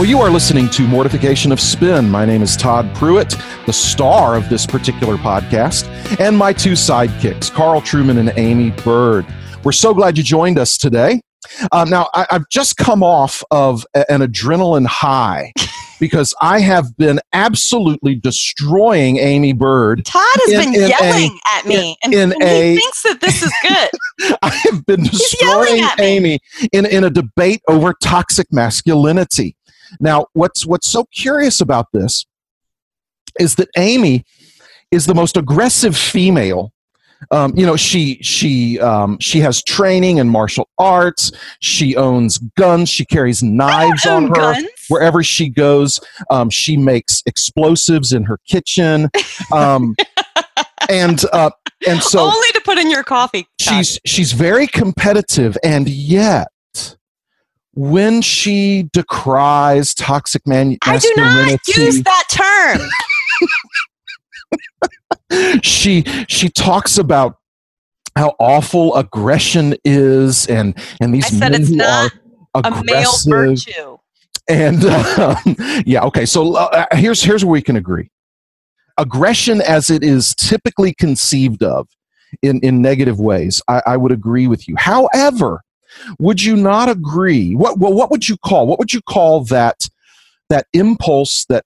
Well, you are listening to Mortification of Spin. My name is Todd Pruitt, the star of this particular podcast, and my two sidekicks, Carl Trueman and Aimee Byrd. We're so glad you joined us today. Um, now, I, have just come off of a, an adrenaline high because I have been absolutely destroying Aimee Byrd. Todd has in, been in yelling a, at me, in, and, and a, he thinks that this is good. I have been destroying Aimee in, in a debate over toxic masculinity. Now, what's what's so curious about this is that Aimee is the most aggressive female. Um, you know, she she um, she has training in martial arts. She owns guns. She carries knives on her guns. wherever she goes. Um, she makes explosives in her kitchen. Um, and uh, and so only to put in your coffee. She's she's very competitive, and yet when she decries toxic man- masculinity, I do not use that term. she she talks about how awful aggression is, and and these men who are aggressive. And um, yeah, okay. So uh, here's here's where we can agree. Aggression, as it is typically conceived of in in negative ways, I, I would agree with you. However, would you not agree? What well, what would you call what would you call that that impulse that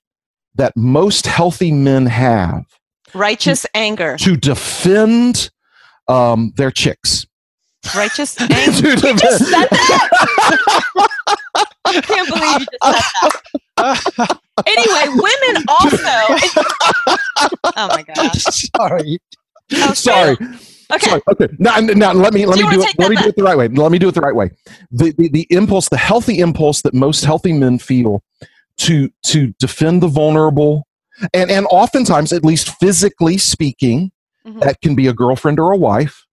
that most healthy men have? Righteous to, anger to defend um, their chicks. Righteous anger. you just said that. I can't believe you just said that. anyway, women also. oh my gosh. Sorry. Oh, Sorry. Okay. Sorry. Okay. Now, now let me let do me do it. Let me do it the right way. Let me do it the right way. The, the the impulse, the healthy impulse that most healthy men feel to to defend the vulnerable, and and oftentimes, at least physically speaking, mm-hmm. that can be a girlfriend or a wife.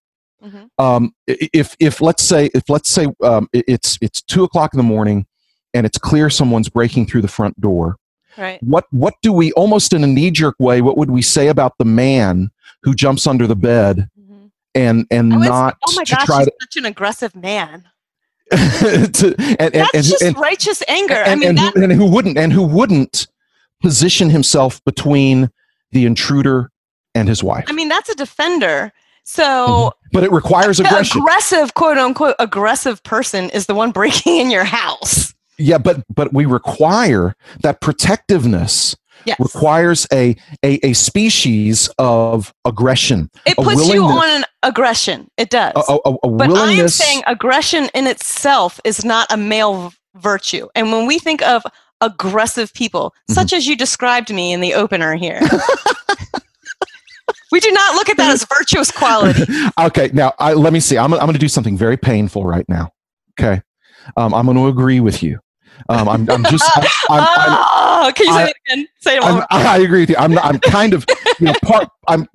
Mm-hmm. Um, if if let's say if let's say um, it's it's two o'clock in the morning, and it's clear someone's breaking through the front door. Right. What what do we almost in a knee jerk way? What would we say about the man who jumps under the bed and and not oh my to gosh, try he's to such an aggressive man. to, and, That's and, just and, righteous anger. And, I mean, and, that, who, and who wouldn't and who wouldn't position himself between the intruder and his wife? I mean, that's a defender. So, mm-hmm. but it requires aggression. Aggressive, quote unquote, aggressive person is the one breaking in your house. Yeah, but but we require that protectiveness yes. requires a, a, a species of aggression. It puts you on an aggression. It does. A, a, a but I am saying aggression in itself is not a male virtue. And when we think of aggressive people, mm-hmm. such as you described me in the opener here. we do not look at that as virtuous quality. okay, now I, let me see. I'm, I'm going to do something very painful right now. Okay, um, I'm going to agree with you. Um, I'm, I'm just. I'm, I'm, oh, can you say I, it again? Say it I, I agree with you. I'm. I'm kind of. You know, part. I'm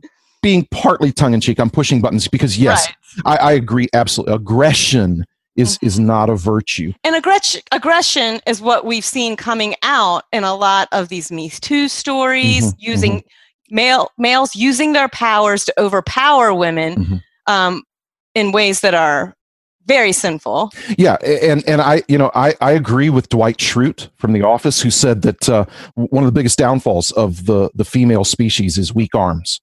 being partly tongue in cheek. I'm pushing buttons because yes, right. I, I, agree absolutely. Aggression is mm-hmm. is not a virtue. And aggression aggression is what we've seen coming out in a lot of these Me Too stories, mm-hmm. using mm-hmm. male males using their powers to overpower women mm-hmm. um, in ways that are very sinful. Yeah, and and I you know I I agree with Dwight Schrute from The Office who said that uh, one of the biggest downfalls of the the female species is weak arms.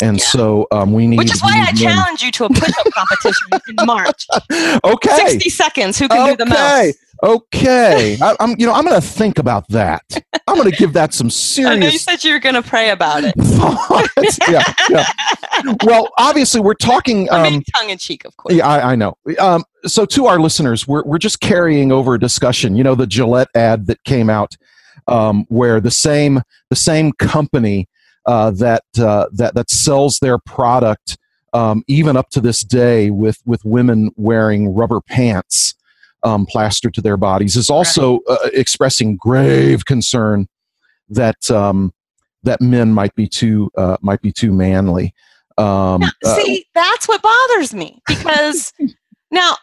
And yeah. so um, we need. Which is why I challenge you to a push-up competition in March. Okay. Sixty seconds. Who can okay. do the most? Okay. Okay. I, am You know, I'm going to think about that. I'm going to give that some serious. I know you said you were going to pray about it. yeah, yeah. Well, obviously, we're talking. Um, I mean, tongue in cheek, of course. Yeah, I, I know. Um, so, to our listeners, we're we're just carrying over a discussion. You know, the Gillette ad that came out, um, where the same the same company uh, that uh, that that sells their product um, even up to this day with with women wearing rubber pants um, plastered to their bodies is also right. uh, expressing grave concern that um, that men might be too uh, might be too manly. Um, now, see, uh, that's what bothers me because now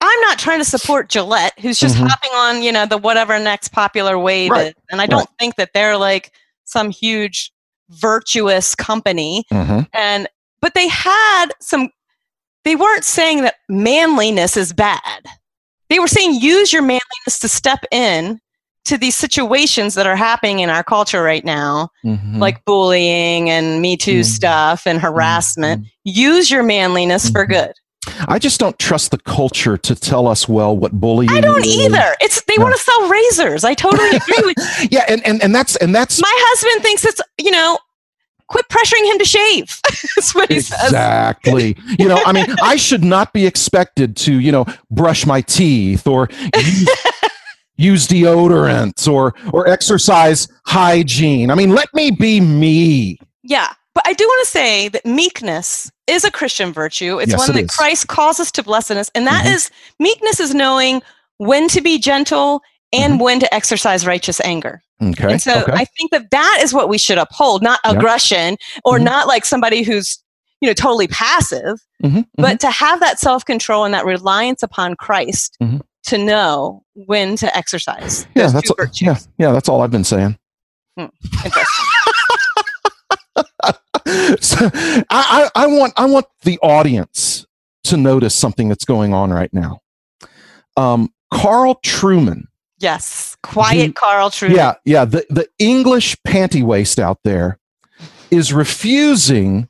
I'm not trying to support Gillette, who's just mm-hmm. hopping on, you know, the whatever next popular wave right. is. And I don't right. think that they're like some huge virtuous company. Mm-hmm. And but they had some they weren't saying that manliness is bad. They were saying use your manliness to step in to these situations that are happening in our culture right now, mm-hmm. like bullying and Me Too mm-hmm. stuff and harassment. Mm-hmm. Use your manliness for mm-hmm. good. I just don't trust the culture to tell us well what bullying. I don't is. either. It's they want to sell razors. I totally agree with. You. yeah, and, and and that's and that's. My husband thinks it's you know. Quit pressuring him to shave. that's what he exactly. says. you know, I mean, I should not be expected to, you know, brush my teeth or use, use deodorants or or exercise hygiene. I mean, let me be me. Yeah, but I do want to say that meekness is a Christian virtue. It's yes, one it that is. Christ calls us to blessedness. And that mm-hmm. is meekness is knowing when to be gentle and mm-hmm. when to exercise righteous anger. Okay. And so okay. I think that that is what we should uphold, not aggression or mm-hmm. not like somebody who's, you know, totally passive, mm-hmm. but mm-hmm. to have that self control and that reliance upon Christ mm-hmm. To know when to exercise. Yeah, that's all, yeah, yeah, that's all I've been saying. Hmm. Interesting. so I, I, I want I want the audience to notice something that's going on right now. Um, Carl Trueman. Yes, quiet the, Carl Trueman. Yeah, yeah. The the English panty waste out there is refusing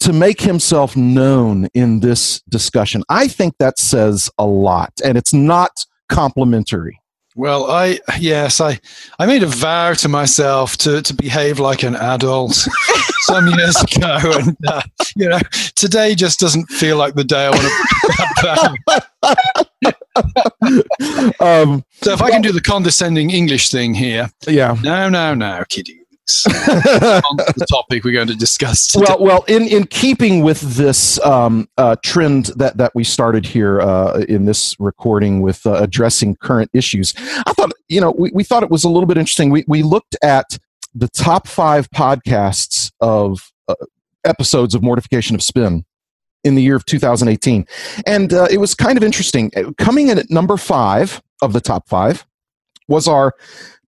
to make himself known in this discussion. I think that says a lot, and it's not complimentary. Well, I yes, I I made a vow to myself to to behave like an adult some years ago, and uh, you know, today just doesn't feel like the day I want to. um, so if I can do the condescending English thing here, yeah, no, no, no, kidding on the topic we're going to discuss today. Well, well, in, in keeping with this um, uh, trend that, that we started here uh, in this recording with uh, addressing current issues, I thought, you know, we, we thought it was a little bit interesting. We, we looked at the top five podcasts of uh, episodes of Mortification of Spin in the year of 2018. And uh, it was kind of interesting. Coming in at number five of the top five was our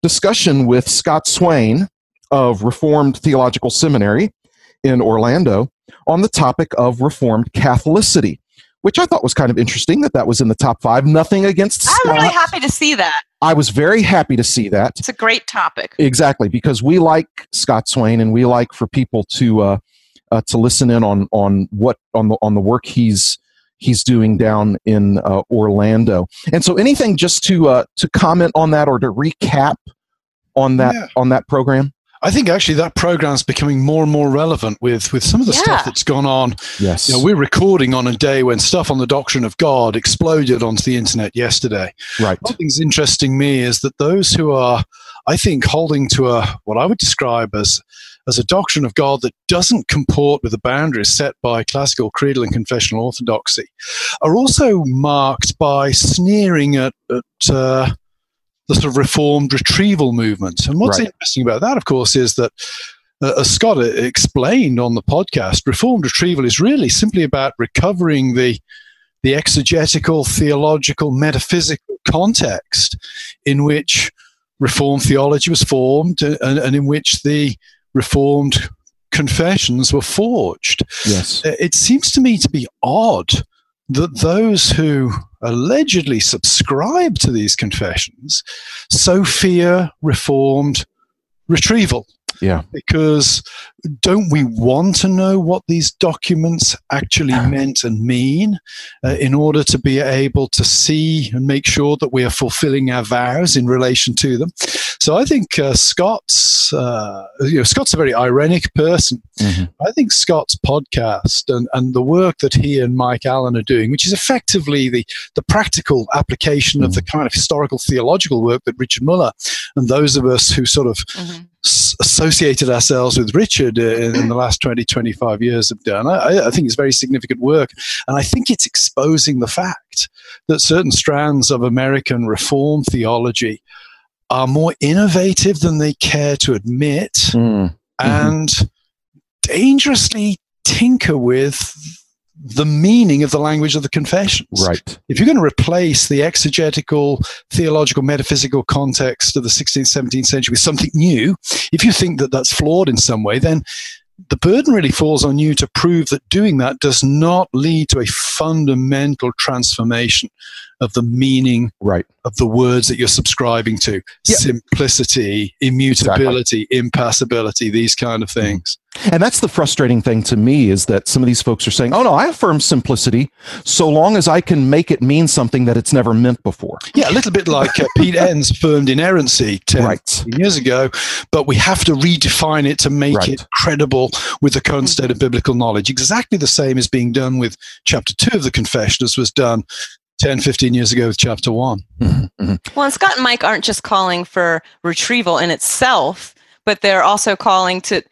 discussion with Scott Swain of Reformed Theological Seminary in Orlando on the topic of Reformed Catholicity, which I thought was kind of interesting that that was in the top five. Nothing against I'm Scott. really happy to see that. I was very happy to see that. It's a great topic. Exactly, because we like Scott Swain and we like for people to uh, uh, to listen in on on what on the on the work he's he's doing down in uh, Orlando. And so, anything just to uh, to comment on that or to recap on that yeah. on that program? I think actually that program is becoming more and more relevant with with some of the yeah. stuff that's gone on. Yes, you know, we're recording on a day when stuff on the doctrine of God exploded onto the internet yesterday. Right. One thing's interesting me is that those who are, I think, holding to a what I would describe as as a doctrine of God that doesn't comport with the boundaries set by classical creedal and confessional orthodoxy, are also marked by sneering at, at uh, the sort of reformed retrieval movement. And what's right. interesting about that, of course, is that uh, as Scott explained on the podcast, reformed retrieval is really simply about recovering the the exegetical, theological, metaphysical context in which Reformed theology was formed and, and in which the Reformed confessions were forged. Yes. Uh, it seems to me to be odd that those who allegedly subscribe to these confessions Sophia reformed retrieval. Yeah. Because don't we want to know what these documents actually meant and mean uh, in order to be able to see and make sure that we are fulfilling our vows in relation to them? So I think uh, Scott's, uh, you know, Scott's a very ironic person. Mm-hmm. I think Scott's podcast and, and the work that he and Mike Allen are doing, which is effectively the, the practical application mm-hmm. of the kind of historical theological work that Richard Muller and those of us who sort of mm-hmm. S- associated ourselves with Richard uh, in, in, the last 20, 25 years have done. I, I think it's very significant work. And I think it's exposing the fact that certain strands of American Reform theology are more innovative than they care to admit mm. and mm-hmm. dangerously tinker with the meaning of the language of the confessions. Right. If you're going to replace the exegetical, theological, metaphysical context of the 16th, 17th century with something new, if you think that that's flawed in some way, then the burden really falls on you to prove that doing that does not lead to a fundamental transformation of the meaning right. of the words that you're subscribing to simplicity immutability exactly. impassibility these kind of things and that's the frustrating thing to me is that some of these folks are saying oh no i affirm simplicity so long as i can make it mean something that it's never meant before yeah a little bit like uh, pete enns affirmed inerrancy 10 right. years ago but we have to redefine it to make right. it credible with the current state of biblical knowledge exactly the same is being done with chapter 2 of the confession as was done 10, 15 years ago with chapter one. Mm-hmm, mm-hmm. Well, and Scott and Mike aren't just calling for retrieval in itself, but they're also calling to,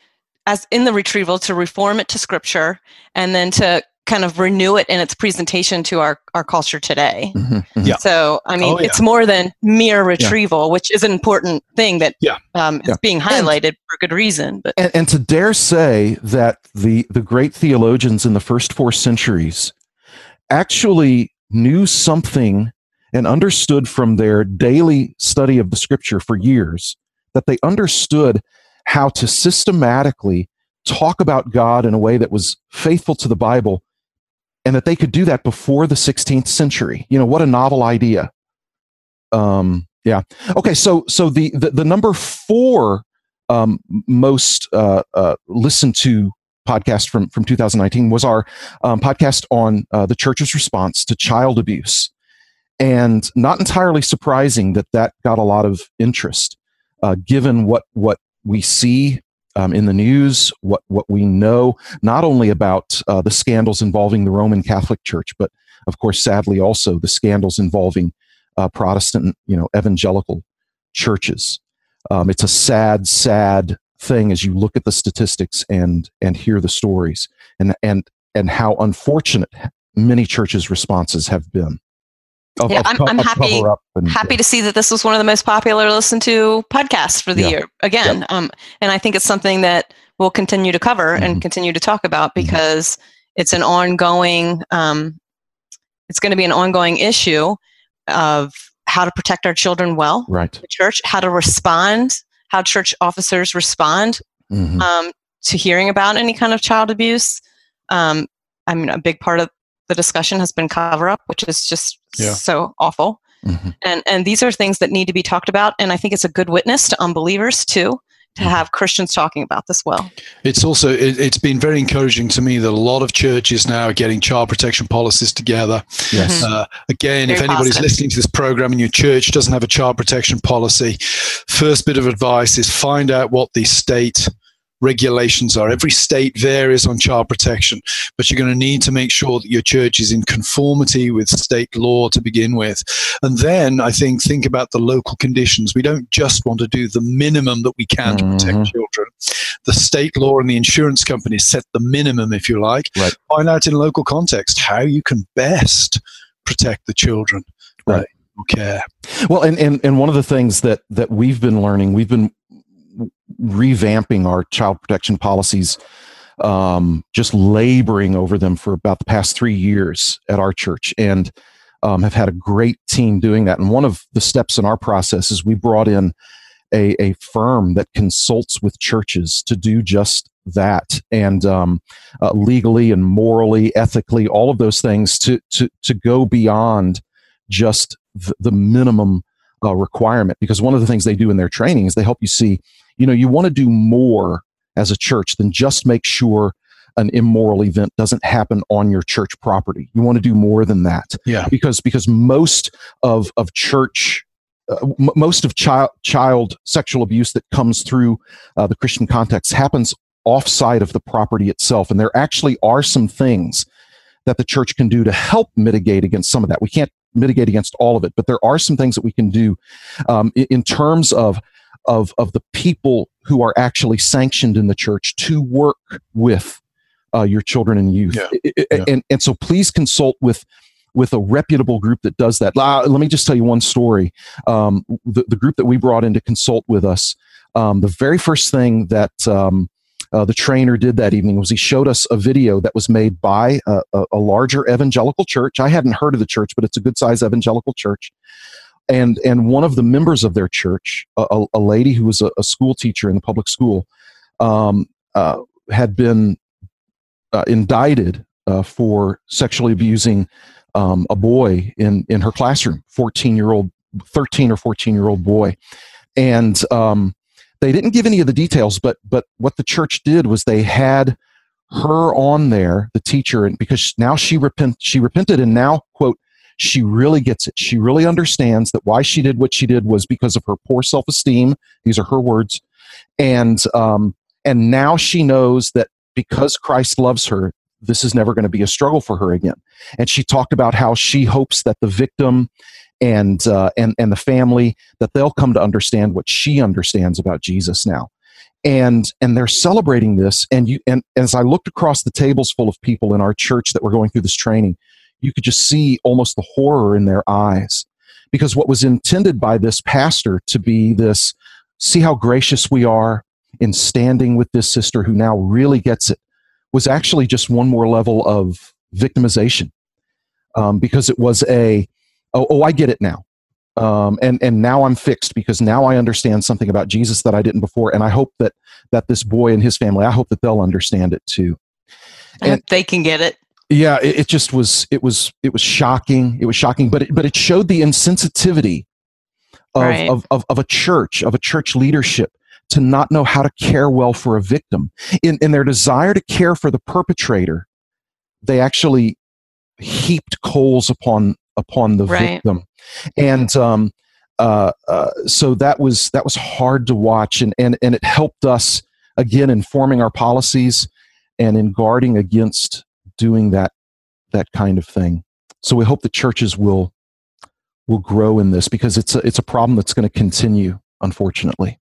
as in the retrieval, to reform it to scripture and then to kind of renew it in its presentation to our, our culture today. Mm-hmm, mm-hmm. yeah. So, I mean, oh, yeah. it's more than mere retrieval, yeah. which is an important thing that yeah. Um, is being highlighted and, for good reason. But and, and to dare say that the the great theologians in the first four centuries actually knew something and understood from their daily study of the scripture for years that they understood how to systematically talk about God in a way that was faithful to the Bible and that they could do that before the 16th century. You know, what a novel idea. Um, yeah. Okay. So, so the, the, the number four um, most uh, uh, listened to podcast from, from 2019 was our um, podcast on uh, the church's response to child abuse. And not entirely surprising that that got a lot of interest, uh, given what, what we see um, in the news, what, what we know, not only about uh, the scandals involving the Roman Catholic Church, but of course, sadly, also the scandals involving uh, Protestant, you know, evangelical churches. Um, it's a sad, sad thing as you look at the statistics and and hear the stories and and and how unfortunate many churches' responses have been. Of, yeah, of, I'm, I'm happy and, happy yeah. to see that this was one of the most popular listened to podcasts for the yeah. year again. Yep. Um, and I think it's something that we'll continue to cover mm-hmm. and continue to talk about mm-hmm. because mm-hmm. it's an ongoing. Um, it's going to be an ongoing issue of how to protect our children well. Right. The church, how to respond how church officers respond mm-hmm. um, to hearing about any kind of child abuse. Um, I mean, a big part of the discussion has been cover up, which is just yeah. so awful. Mm-hmm. And and these are things that need to be talked about. And I think it's a good witness to unbelievers too to mm-hmm. have Christians talking about this well. It's also it, has been very encouraging to me that a lot of churches now are getting child protection policies together. Yes. Uh, again, very if anybody's positive. listening to this program and your church doesn't have a child protection policy, first bit of advice is find out what the state regulations are. Every state varies on child protection, but you're going to need to make sure that your church is in conformity with state law to begin with. And then I think think about the local conditions. We don't just want to do the minimum that we can mm-hmm. to protect mm-hmm. children. The state law and the insurance companies set the minimum, if you like. Right. Find out in local context how you can best protect the children. Right. Uh, care. Well, and, and and one of the things that that we've been learning, we've been revamping our child protection policies, um, just laboring over them for about the past three years at our church, and um, have had a great team doing that. And one of the steps in our process is we brought in a, a firm that consults with churches to do just that and um, uh, legally and morally ethically all of those things to to to go beyond just the, the minimum uh, requirement because one of the things they do in their training is they help you see you know, you want to do more as a church than just make sure an immoral event doesn't happen on your church property. You want to do more than that. Yeah. Because because most of of church uh, m- most of child child sexual abuse that comes through uh, the Christian context happens offside of the property itself and there actually are some things that the church can do to help mitigate against some of that. We can't mitigate against all of it, but there are some things that we can do um, in, in terms of of, of the people who are actually sanctioned in the church to work with uh, your children and youth. Yeah. Yeah. And, and so please consult with with a reputable group that does that. Uh, let me just tell you one story. Um, the, the, group that we brought in to consult with us, um, the very first thing that um, uh, the trainer did that evening was he showed us a video that was made by a, a, a larger evangelical church. I hadn't heard of the church, but it's a good sized evangelical church. And, and one of the members of their church, a, a lady who was a, a, school teacher in the public school, um, uh, had been uh, indicted uh, for sexually abusing um, a boy in, in her classroom, 14 year old, 13 or 14 year old boy. And um, they didn't give any of the details, but but what the church did was they had her on there, the teacher, and because now she repent she repented and now quote she really gets it. She really understands that why she did what she did was because of her poor self esteem. These are her words, and um, and now she knows that because Christ loves her, this is never going to be a struggle for her again. And she talked about how she hopes that the victim and uh, and and the family that they'll come to understand what she understands about Jesus now and and they're celebrating this and you and as i looked across the tables full of people in our church that were going through this training you could just see almost the horror in their eyes because what was intended by this pastor to be this see how gracious we are in standing with this sister who now really gets it was actually just one more level of victimization um, because it was a oh, oh I get it now. Um, and and now I'm fixed because now I understand something about Jesus that I didn't before, and I hope that that this boy and his family, I hope that they'll understand it too. And they can get it. Yeah, it, it, just was. It was. It was shocking. It was shocking, but it, but it showed the insensitivity of, right. of, of of a church of a church leadership to not know how to care well for a victim in in their desire to care for the perpetrator. They actually heaped coals upon upon the right. victim, and um, uh, uh, so that was that was hard to watch, and and and it helped us again in forming our policies and in guarding against doing that that kind of thing. So we hope the churches will will grow in this because it's a, it's a problem that's going to continue, unfortunately.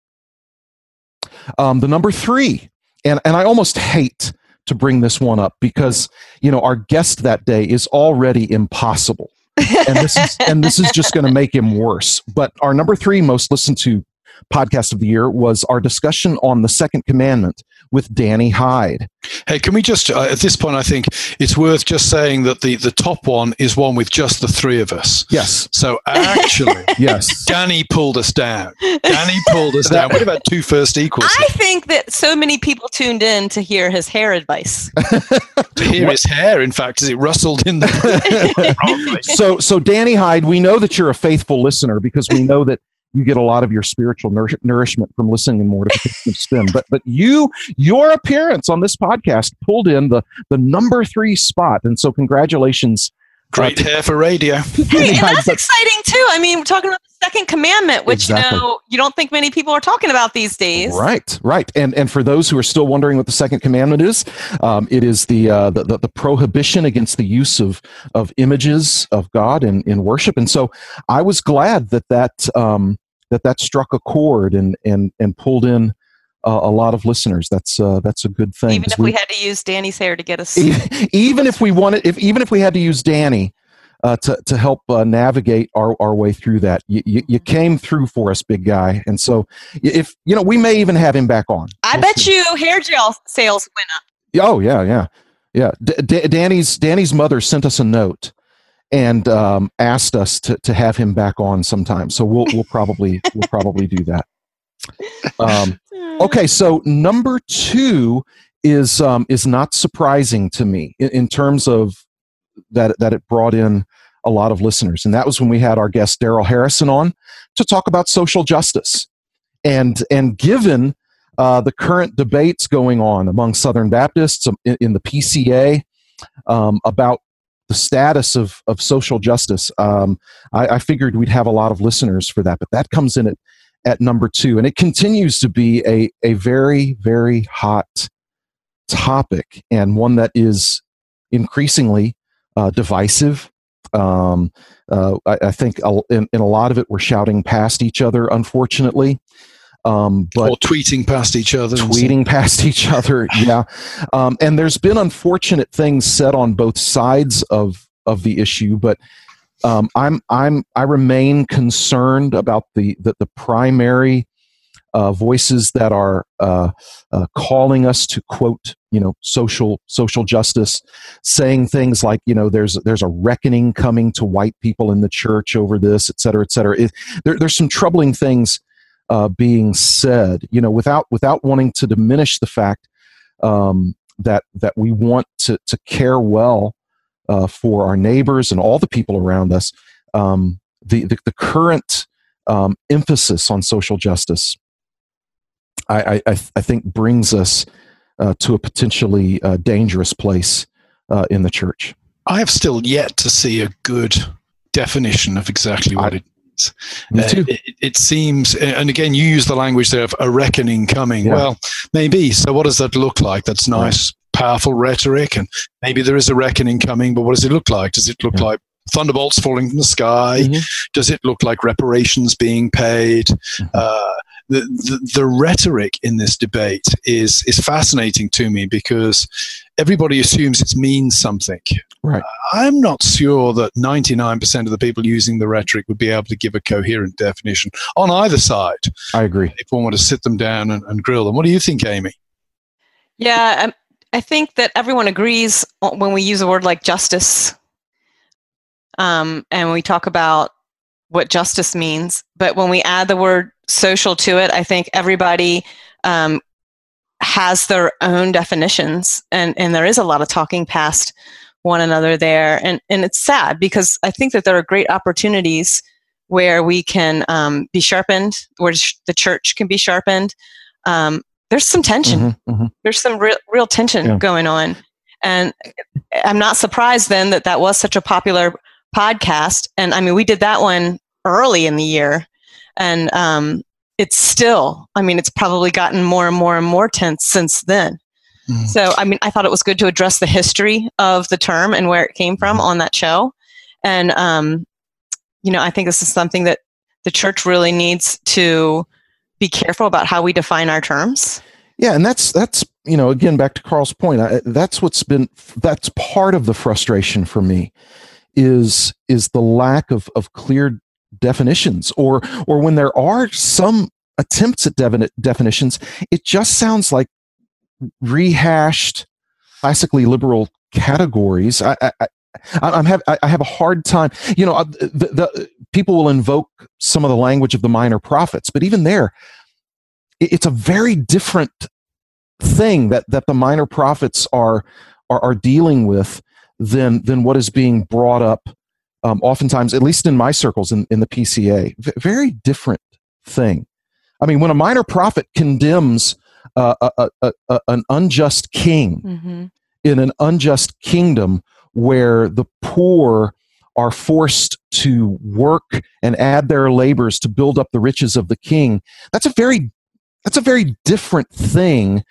Um, the number three, and and I almost hate to bring this one up because you know our guest that day is already impossible and this is and this is just going to make him worse. But our number three most listened to podcast of the year was our discussion on the second commandment with Danny Hyde. Hey, can we just, uh, at this point, I think it's worth just saying that the, the top one is one with just the three of us. Yes. So actually, yes, Danny pulled us down. Danny pulled us down. What about two first equals? I think that so many people tuned in to hear his hair advice. to hear what? his hair, in fact, as it rustled in the. so, so Danny Hyde, we know that you're a faithful listener because we know that you get a lot of your spiritual nourish- nourishment from listening more to spin. But but you your appearance on this podcast pulled in the the number three spot, and so congratulations. Great uh, hair for radio. Hey, and that's exciting too. I mean, we're talking about the second commandment, which exactly. you know you don't think many people are talking about these days. Right, right. And and for those who are still wondering what the second commandment is, um, it is the, uh, the, the the prohibition against the use of of images of God in in worship. And so I was glad that that um, that that struck a chord and and and pulled in uh, a lot of listeners. That's uh, that's a good thing. Even if we, we, had to use Danny's hair to get us. Even if we wanted, if even if we had to use Danny uh, to to help uh, navigate our, our way through that, you, you, you came through for us, big guy. And so, if you know, we may even have him back on. I we'll bet see. you hair gel sales went up. Oh yeah, yeah, yeah. D- D- Danny's Danny's mother sent us a note and um, asked us to, to have him back on sometime. So we'll we'll probably we'll probably do that. Um, okay, so number two is um, is not surprising to me in, in, terms of that that it brought in a lot of listeners, and that was when we had our guest Darrell Harrison on to talk about social justice, and and given uh, the current debates going on among Southern Baptists um, in, in the PCA um, about the status of, of social justice. Um, I, I, figured we'd have a lot of listeners for that, but that comes in at, at number two. And it continues to be a, a very, very hot topic and one that is increasingly uh, divisive. Um, uh, I, I, think in, in, a lot of it, we're shouting past each other, unfortunately. Um, but or tweeting past each other, tweeting past each other, yeah. Um, and there's been unfortunate things said on both sides of of the issue, but um, I'm I'm I remain concerned about the the, the primary uh, voices that are uh, uh, calling us to quote you know social social justice, saying things like you know there's there's a reckoning coming to white people in the church over this, et cetera, et cetera. It, there, there's some troubling things uh, being said, you know, without without wanting to diminish the fact um, that that we want to to care well uh, for our neighbors and all the people around us. Um, the, the, the current um, emphasis on social justice, I I, I think, brings us uh, to a potentially uh, dangerous place uh, in the church. I have still yet to see a good definition of exactly what I, it uh. Uh, it, it, seems, and again, you use the language there of a reckoning coming. Yeah. Well, maybe. So, what does that look like? That's nice, right. powerful rhetoric, and maybe there is a reckoning coming. But what does it look like? Does it look yeah. like thunderbolts falling from the sky? Mm-hmm. Does it look like reparations being paid? Mm-hmm. Uh, the, the, the rhetoric in this debate is is fascinating to me because everybody assumes it means something. Right. I'm not sure that 99% of the people using the rhetoric would be able to give a coherent definition on either side. I agree. If one were to sit them down and, and grill them. What do you think, Aimee? Yeah, um, I think that everyone agrees when we use a word like justice um, and we talk about what justice means. But when we add the word social to it, I think everybody um, has their own definitions, and, and there is a lot of talking past one another there. And, and it's sad because I think that there are great opportunities where we can um, be sharpened, where the church can be sharpened. Um, there's some tension. Mm-hmm, mm-hmm. There's some real, real tension yeah. going on. And I'm not surprised then that that was such a popular podcast. And I mean, we did that one early in the year. And um, it's still, I mean, it's probably gotten more and more and more tense since then. Mm. So, I mean, I thought it was good to address the history of the term and where it came from mm. on that show. And, um, you know, I think this is something that the church really needs to be careful about how we define our terms. Yeah, and that's that's you know again back to Carl's point. I, that's what's been that's part of the frustration for me is is the lack of of clear definitions or or when there are some attempts at definitions, it just sounds like rehashed classically liberal categories. I, I, I, am have I have a hard time. You know, uh, the, the, people will invoke some of the language of the minor prophets, but even there, it's a very different thing that that the minor prophets are are, are dealing with than than what is being brought up. Um, oftentimes, at least in my circles in, in the PCA, v- very different thing. I mean, when a minor prophet condemns uh, a, a, a, an unjust king mm-hmm. in an unjust kingdom where the poor are forced to work and add their labors to build up the riches of the king that's a very that's a very different thing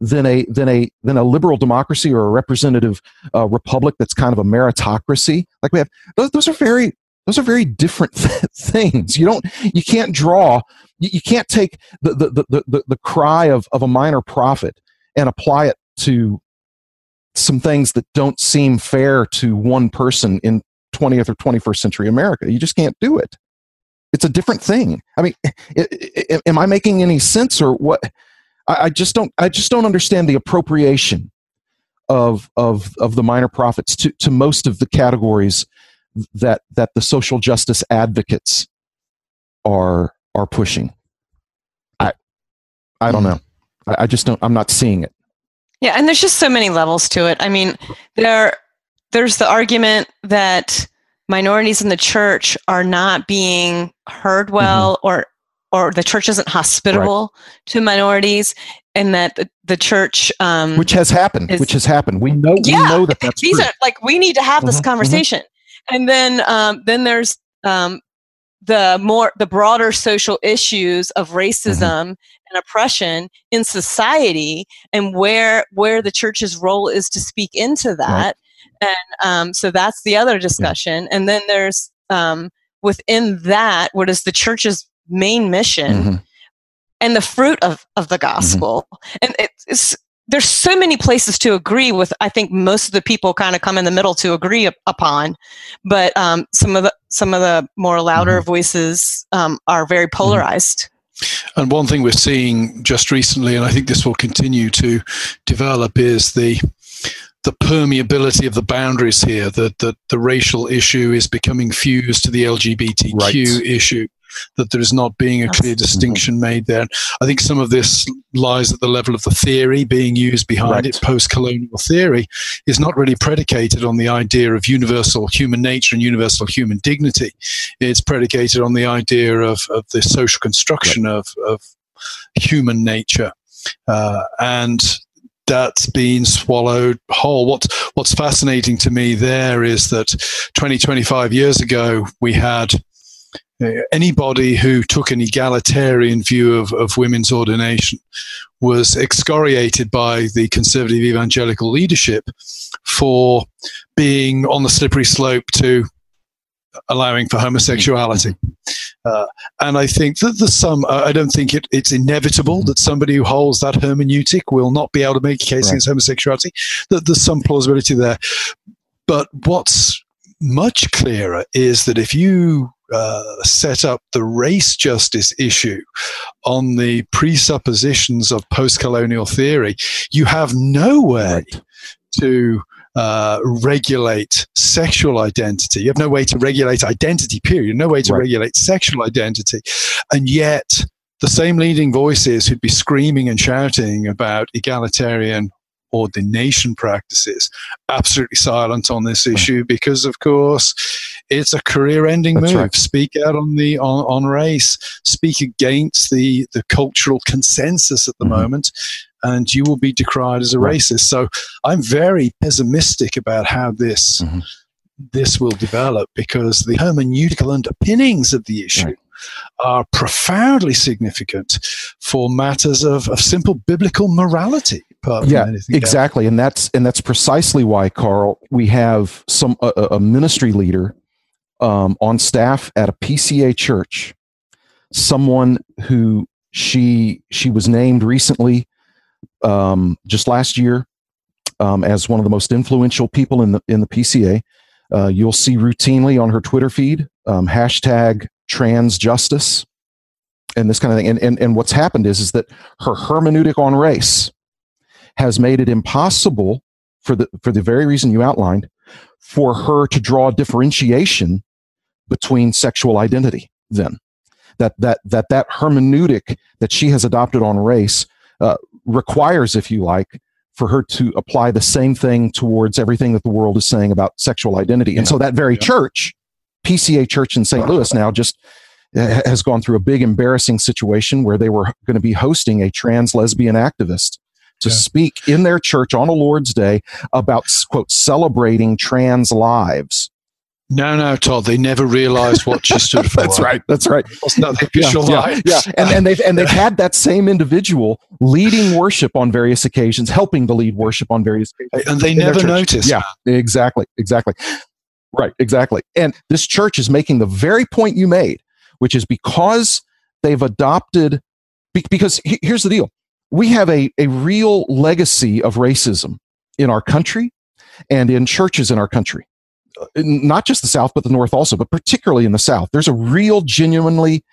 than a than a than a liberal democracy or a representative uh, republic that's kind of a meritocracy like we have those, those are very those are very different th- things you don't you can't draw you, you can't take the, the, the, the, the cry of, of a minor prophet and apply it to some things that don't seem fair to one person in 20th or 21st century America. You just can't do it. It's a different thing. I mean, it, it, am I making any sense or what? I, I, just don't. I just don't understand the appropriation of of of the minor prophets to to most of the categories that that the social justice advocates are are pushing. I I don't know. I, I just don't. I'm not seeing it. Yeah, and there's just so many levels to it. I mean, there there's the argument that minorities in the church are not being heard well mm-hmm. or or the church isn't hospitable right. to minorities and that the, the church um, which has happened is, which has happened we know yeah, we know that that's these true. are like we need to have mm-hmm, this conversation mm-hmm. and then um, then there's um, the more the broader social issues of racism mm-hmm. and oppression in society and where where the church's role is to speak into that right. and um, so that's the other discussion yeah. and then there's um, within that what is the church's main mission mm-hmm. and the fruit of, of the gospel mm-hmm. and it's there's so many places to agree with. I think most of the people kind of come in the middle to agree upon, but um, some of the some of the more louder mm-hmm. voices um, are very mm-hmm. polarized. And one thing we're seeing just recently, and I think this will continue to develop, is the the permeability of the boundaries here. That the, the racial issue is becoming fused to the LGBTQ right. issue that there is not being a clear distinction mm-hmm. made there. I think some of this lies at the level of the theory being used behind right. it. Post colonial theory is not really predicated on the idea of universal human nature and universal human dignity. It's predicated on the idea of, of the social construction right. of, of human nature. Uh, and that's been swallowed whole. What's what's fascinating to me there is that 20, 25 years ago we had anybody who took an egalitarian view of, of women's ordination was excoriated by the conservative evangelical leadership for being on the slippery slope to allowing for homosexuality. Uh, and I think that the some, uh, I don't think it, it's inevitable that somebody who holds that hermeneutic will not be able to make a case right. against homosexuality, that there's some plausibility there. But what's much clearer is that if you uh, set up the race justice issue on the presuppositions of post colonial theory, you have no way right. to uh, regulate sexual identity. You have no way to regulate identity, period. No way to right. regulate sexual identity. And yet, the same leading voices who'd be screaming and shouting about egalitarian ordination practices absolutely silent on this issue because of course it's a career ending move right. speak out on the on, on race speak against the the cultural consensus at the mm-hmm. moment and you will be decried as a right. racist so i'm very pessimistic about how this mm-hmm. this will develop because the hermeneutical underpinnings of the issue right are profoundly significant for matters of, of simple biblical morality yeah, exactly, else. and that's and that's precisely why, Carl, we have some a, a ministry leader um, on staff at a PCA church, someone who she she was named recently, um, just last year, um, as one of the most influential people in the in the PCA. Uh, you'll see routinely on her Twitter feed um, hashtag trans justice and this kind of thing. And, and and what's happened is is that her hermeneutic on race has made it impossible for the for the very reason you outlined for her to draw differentiation between sexual identity then that that that that hermeneutic that she has adopted on race uh, requires if you like for her to apply the same thing towards everything that the world is saying about sexual identity and so that very yeah. church pca church in st louis now just has gone through a big embarrassing situation where they were going to be hosting a trans lesbian activist to yeah. speak in their church on a Lord's Day about, quote, celebrating trans lives. No, no, Todd. They never realized what she stood for. that's right. That's right. Not the official yeah. Yeah, yeah. And, and they've and they've had that same individual leading worship on various occasions, helping to lead worship on various occasions, and they never noticed. Yeah, exactly, exactly. Right, exactly. And this church is making the very point you made, which is because they've adopted. Because here's the deal: we have a, a real legacy of racism in our country and in churches in our country. Uh, not just the South, but the North also, but particularly in the South. There's a real, genuinely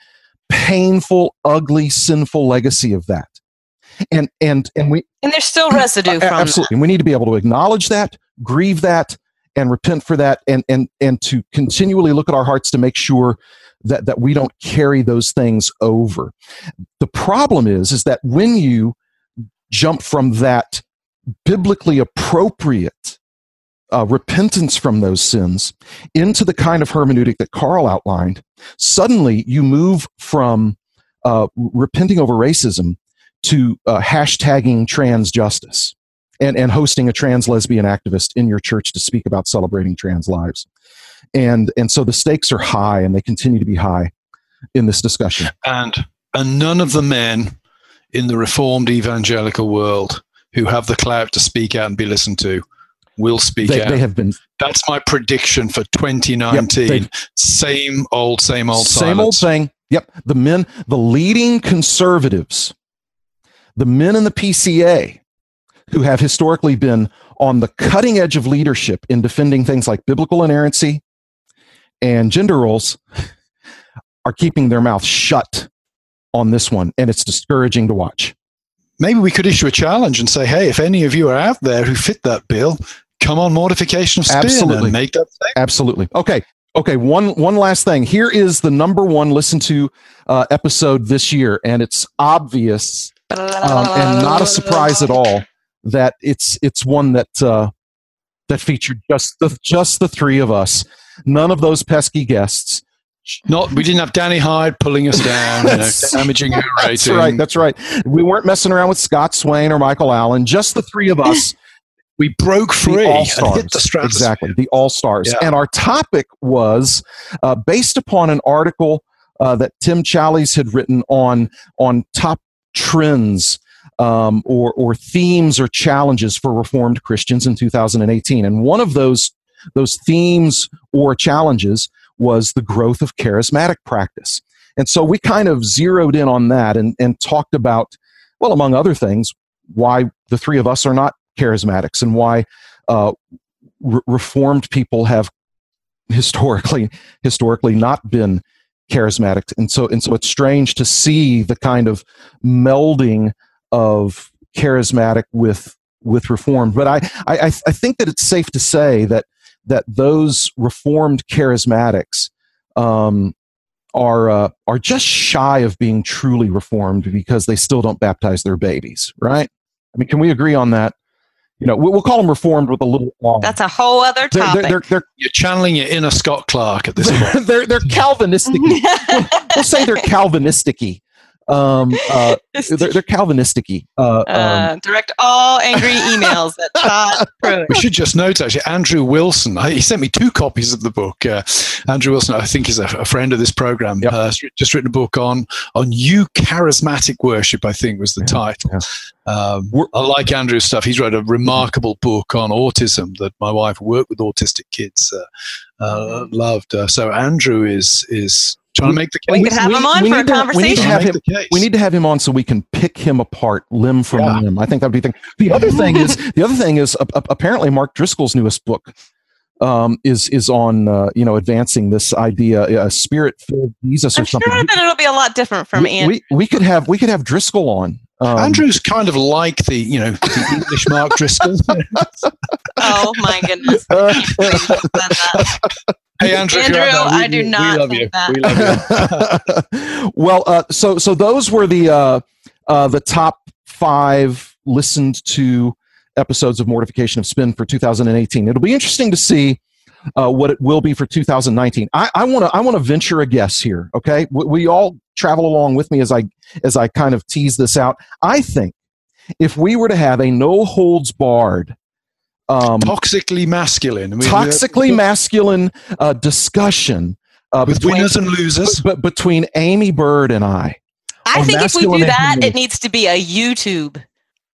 painful, ugly, sinful legacy of that. And and and we and there's still residue from absolutely. And we need to be able to acknowledge that, grieve that, and repent for that, and and and to continually look at our hearts to make sure that, that we don't carry those things over. The problem is, is that when you jump from that biblically appropriate uh, repentance from those sins into the kind of hermeneutic that Carl outlined, suddenly you move from uh, repenting over racism to uh, hashtagging trans justice and, and hosting a trans lesbian activist in your church to speak about celebrating trans lives. And and so the stakes are high and they continue to be high in this discussion. And and none of the men in the reformed evangelical world who have the clout to speak out and be listened to will speak they, out. They have been. That's my prediction for 2019. Yep, same old, same old, same silence. old thing. Yep. The men, the leading conservatives, the men in the PCA, who have historically been on the cutting edge of leadership in defending things like biblical inerrancy and gender roles are keeping their mouth shut on this one, and it's discouraging to watch. Maybe we could issue a challenge and say, hey, if any of you are out there who fit that bill, come on mortification of spin Absolutely. and make that thing. Absolutely. Okay. Okay, one one last thing. Here is the number one listen to uh, episode this year, and it's obvious um, and not a surprise at all that it's it's one that uh, that featured just the just the three of us. None of those pesky guests. Not we didn't have Danny Hyde pulling us down, you know, damaging our rating. That's right. That's right. We weren't messing around with Scott Swain or Michael Allen. Just the three of us. We broke free the all-stars. The exactly. The all stars yeah. and our topic was uh, based upon an article uh, that tim challies had written on on top trends um, or or themes or challenges for reformed christians in 2018 and one of those those themes or challenges was the growth of charismatic practice. And so we kind of zeroed in on that and, and talked about well among other things why the three of us are not charismatics and why uh, re- reformed people have historically historically not been charismatic. And so and so it's strange to see the kind of melding of charismatic with with reformed. But i i i think that it's safe to say that that those reformed charismatics um, are uh, are just shy of being truly reformed because they still don't baptize their babies right? I mean can we agree on that you know, we'll call them reformed with a little. Um, That's a whole other topic. They're, they're, they're, You're channeling your inner Scott Clark at this point. they're they're Calvinistic. we'll say they're Calvinisticy um, uh, they're, they're Calvinistic uh, uh, um, direct all angry emails at Todd Pruitt. We should just note actually, Andrew Wilson. He sent me two copies of the book. Uh, Andrew Wilson, I think, is a, a friend of this program. Yep. Uh, just written a book on on you charismatic worship. I think was the yeah. title. Yeah. Um, I like Andrew's stuff. He's wrote a remarkable book on autism that my wife worked with autistic kids. Uh, uh, loved. so Andrew is is trying to make the case. We could have we, him on for a to, conversation. We need, to have him, we need to have him on so we can pick him apart limb from yeah. limb. I think that would be the thing. The other thing is the other thing is uh, apparently Mark Driscoll's newest book um, is is on uh, you know advancing this idea, a uh, spirit filled Jesus or I'm something. Sure that it'll be a lot different from we, we, we, could have we could have Driscoll on. Um, Andrew's kind of like the you know the English Mark Driscoll. oh my goodness! Hey Andrew, Andrew I do not we love you. That. We love you. well, uh, so so those were the uh, uh, the top five listened to episodes of Mortification of Spin for 2018. It'll be interesting to see uh, what it will be for 2019. I want to I want to venture a guess here. Okay, we, we all travel along with me as I as I kind of tease this out. I think if we were to have a no holds barred um, toxically masculine. I mean, toxically uh, masculine uh, discussion uh, with between, winners and losers. But between Aimee Byrd and I. I think if we do that, it needs to be a YouTube.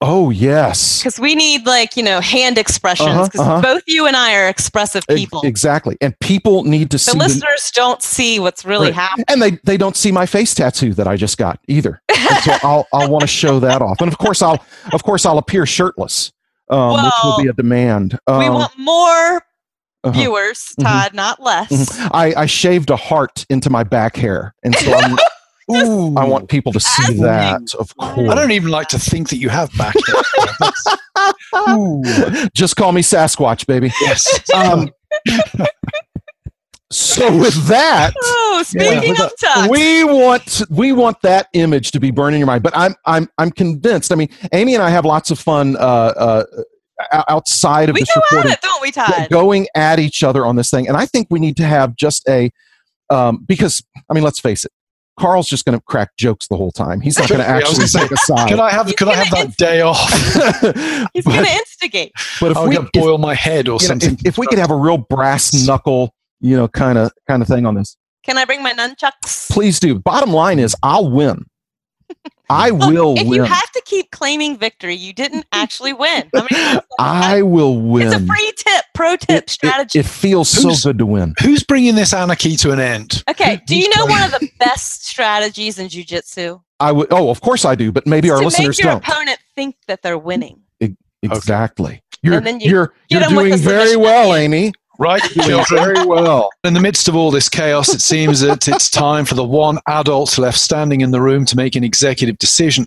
Oh yes, because we need like you know hand expressions. Because uh-huh, uh-huh. both you and I are expressive people. Exactly, and people need to the see. The listeners don't see what's really right. happening, and they they don't see my face tattoo that I just got either. so I'll I'll want to show that off, and of course I'll of course I'll appear shirtless um, well, which will be a demand. Um, we want more uh-huh. viewers, mm-hmm. Todd, mm-hmm. not less. Mm-hmm. I, I shaved a heart into my back hair, and so I'm. Ooh, I want people to see that, of course. I don't even like to think that you have back hair. Just call me Sasquatch, baby. Yes. Um, so with that, oh, speaking yeah, of touch, we want we want that image to be burned in your mind. But I'm I'm I'm convinced. I mean, Aimee and I have lots of fun uh, uh, outside of we this recording, it, don't we, Todd? Going at each other on this thing, and I think we need to have just a um, because I mean, let's face it. Carl's just going to crack jokes the whole time. He's not going to actually take a side. Can I have? He's can I have that inst- day off? He's going to instigate. But if I'll we boil my head or something, know, if, if, we could have a real brass knuckle you know, kind of kind of thing on this. Can I bring my nunchucks? Please do. Bottom line is, I'll win. I well, will if win. you have to keep claiming victory, you didn't actually win. I, mean, I will win. It's a free tip, pro tip it, strategy. It, it feels who's, so good to win. Who's bringing this anarchy to an end? Okay. Do you know one of the best strategies in jujitsu? I would. Oh, of course I do. But maybe our listeners make your don't. opponent think that they're winning. Exactly. You're, you are you're doing very well, Aimee. Right, very well. In the midst of all this chaos, it seems that it's time for the one adult left standing in the room to make an executive decision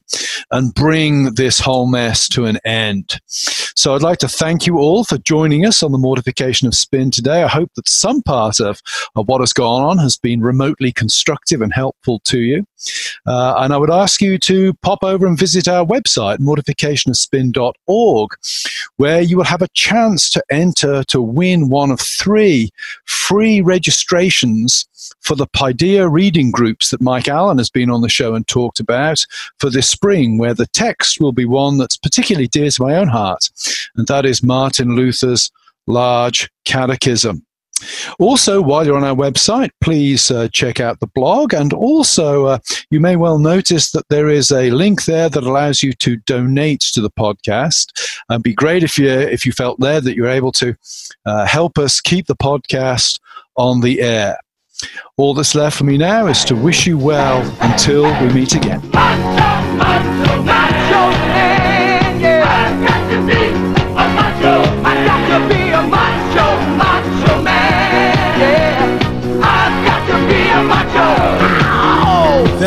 and bring this whole mess to an end. So I'd like to thank you all for joining us on the mortification of spin today. I hope that some part of, of what has gone on has been remotely constructive and helpful to you. Uh, and I would ask you to pop over and visit our website, mortificationofspin.org, where you will have a chance to enter to win one of three free registrations for the Paideia reading groups that Mike Allen has been on the show and talked about for this spring, where the text will be one that's particularly dear to my own heart, and that is Martin Luther's Large Catechism. Also, while you're on our website, please uh, check out the blog. And also, uh, you may well notice that there is a link there that allows you to donate to the podcast. It'd be great if you if you felt there that you're able to uh, help us keep the podcast on the air. All that's left for me now is to wish you well until we meet again.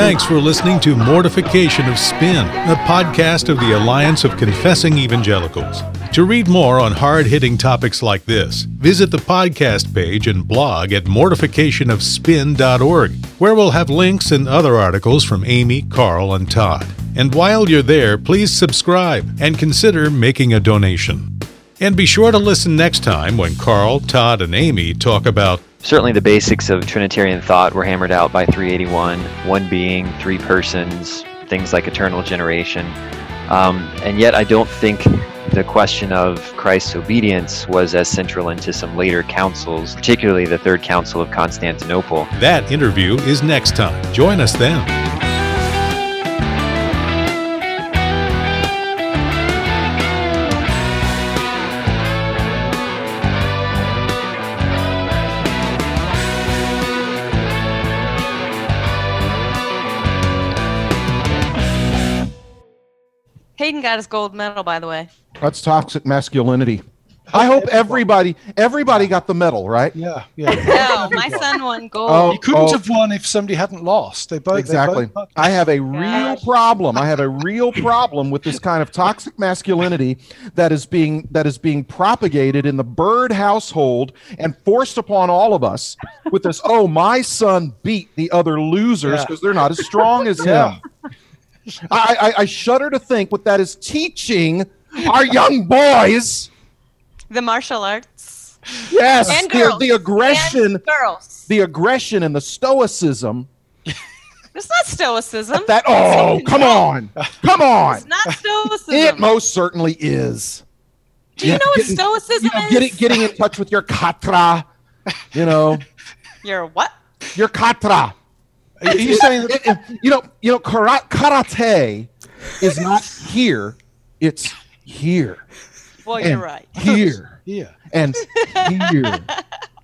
Thanks for listening to Mortification of Spin, a podcast of the Alliance of Confessing Evangelicals. To read more on hard hitting topics like this, visit the podcast page and blog at mortificationofspin.org, where we'll have links and other articles from Aimee, Carl, and Todd. And while you're there, please subscribe and consider making a donation. And be sure to listen next time when Carl, Todd, and Aimee talk about certainly the basics of Trinitarian thought were hammered out by 381 one being, three persons, things like eternal generation. Um, and yet, I don't think the question of Christ's obedience was as central into some later councils, particularly the Third Council of Constantinople. That interview is next time. Join us then. Hayden got his gold medal, by the way. That's toxic masculinity. I hope everybody everybody got the medal, right? Yeah, yeah. no, my son won gold. Oh, he couldn't oh. have won if somebody hadn't lost. They both exactly. They both I have a real problem. I have a real problem with this kind of toxic masculinity that is being that is being propagated in the Byrd household and forced upon all of us with this. Oh, my son beat the other losers because yeah. they're not as strong as yeah. him. I, I, I shudder to think what that is teaching our young boys. The martial arts. Yes, and girls. The, the aggression, and girls. the aggression and the stoicism. It's not stoicism. That oh, come on, come on. It's not stoicism. It most certainly is. Do you yeah, know what getting, stoicism you know, is? Getting, getting in touch with your katra. You know. Your what? Your katra. Are you saying that, you know, you know, karate is not here; it's here. Well, you're right. Here, yeah, and here.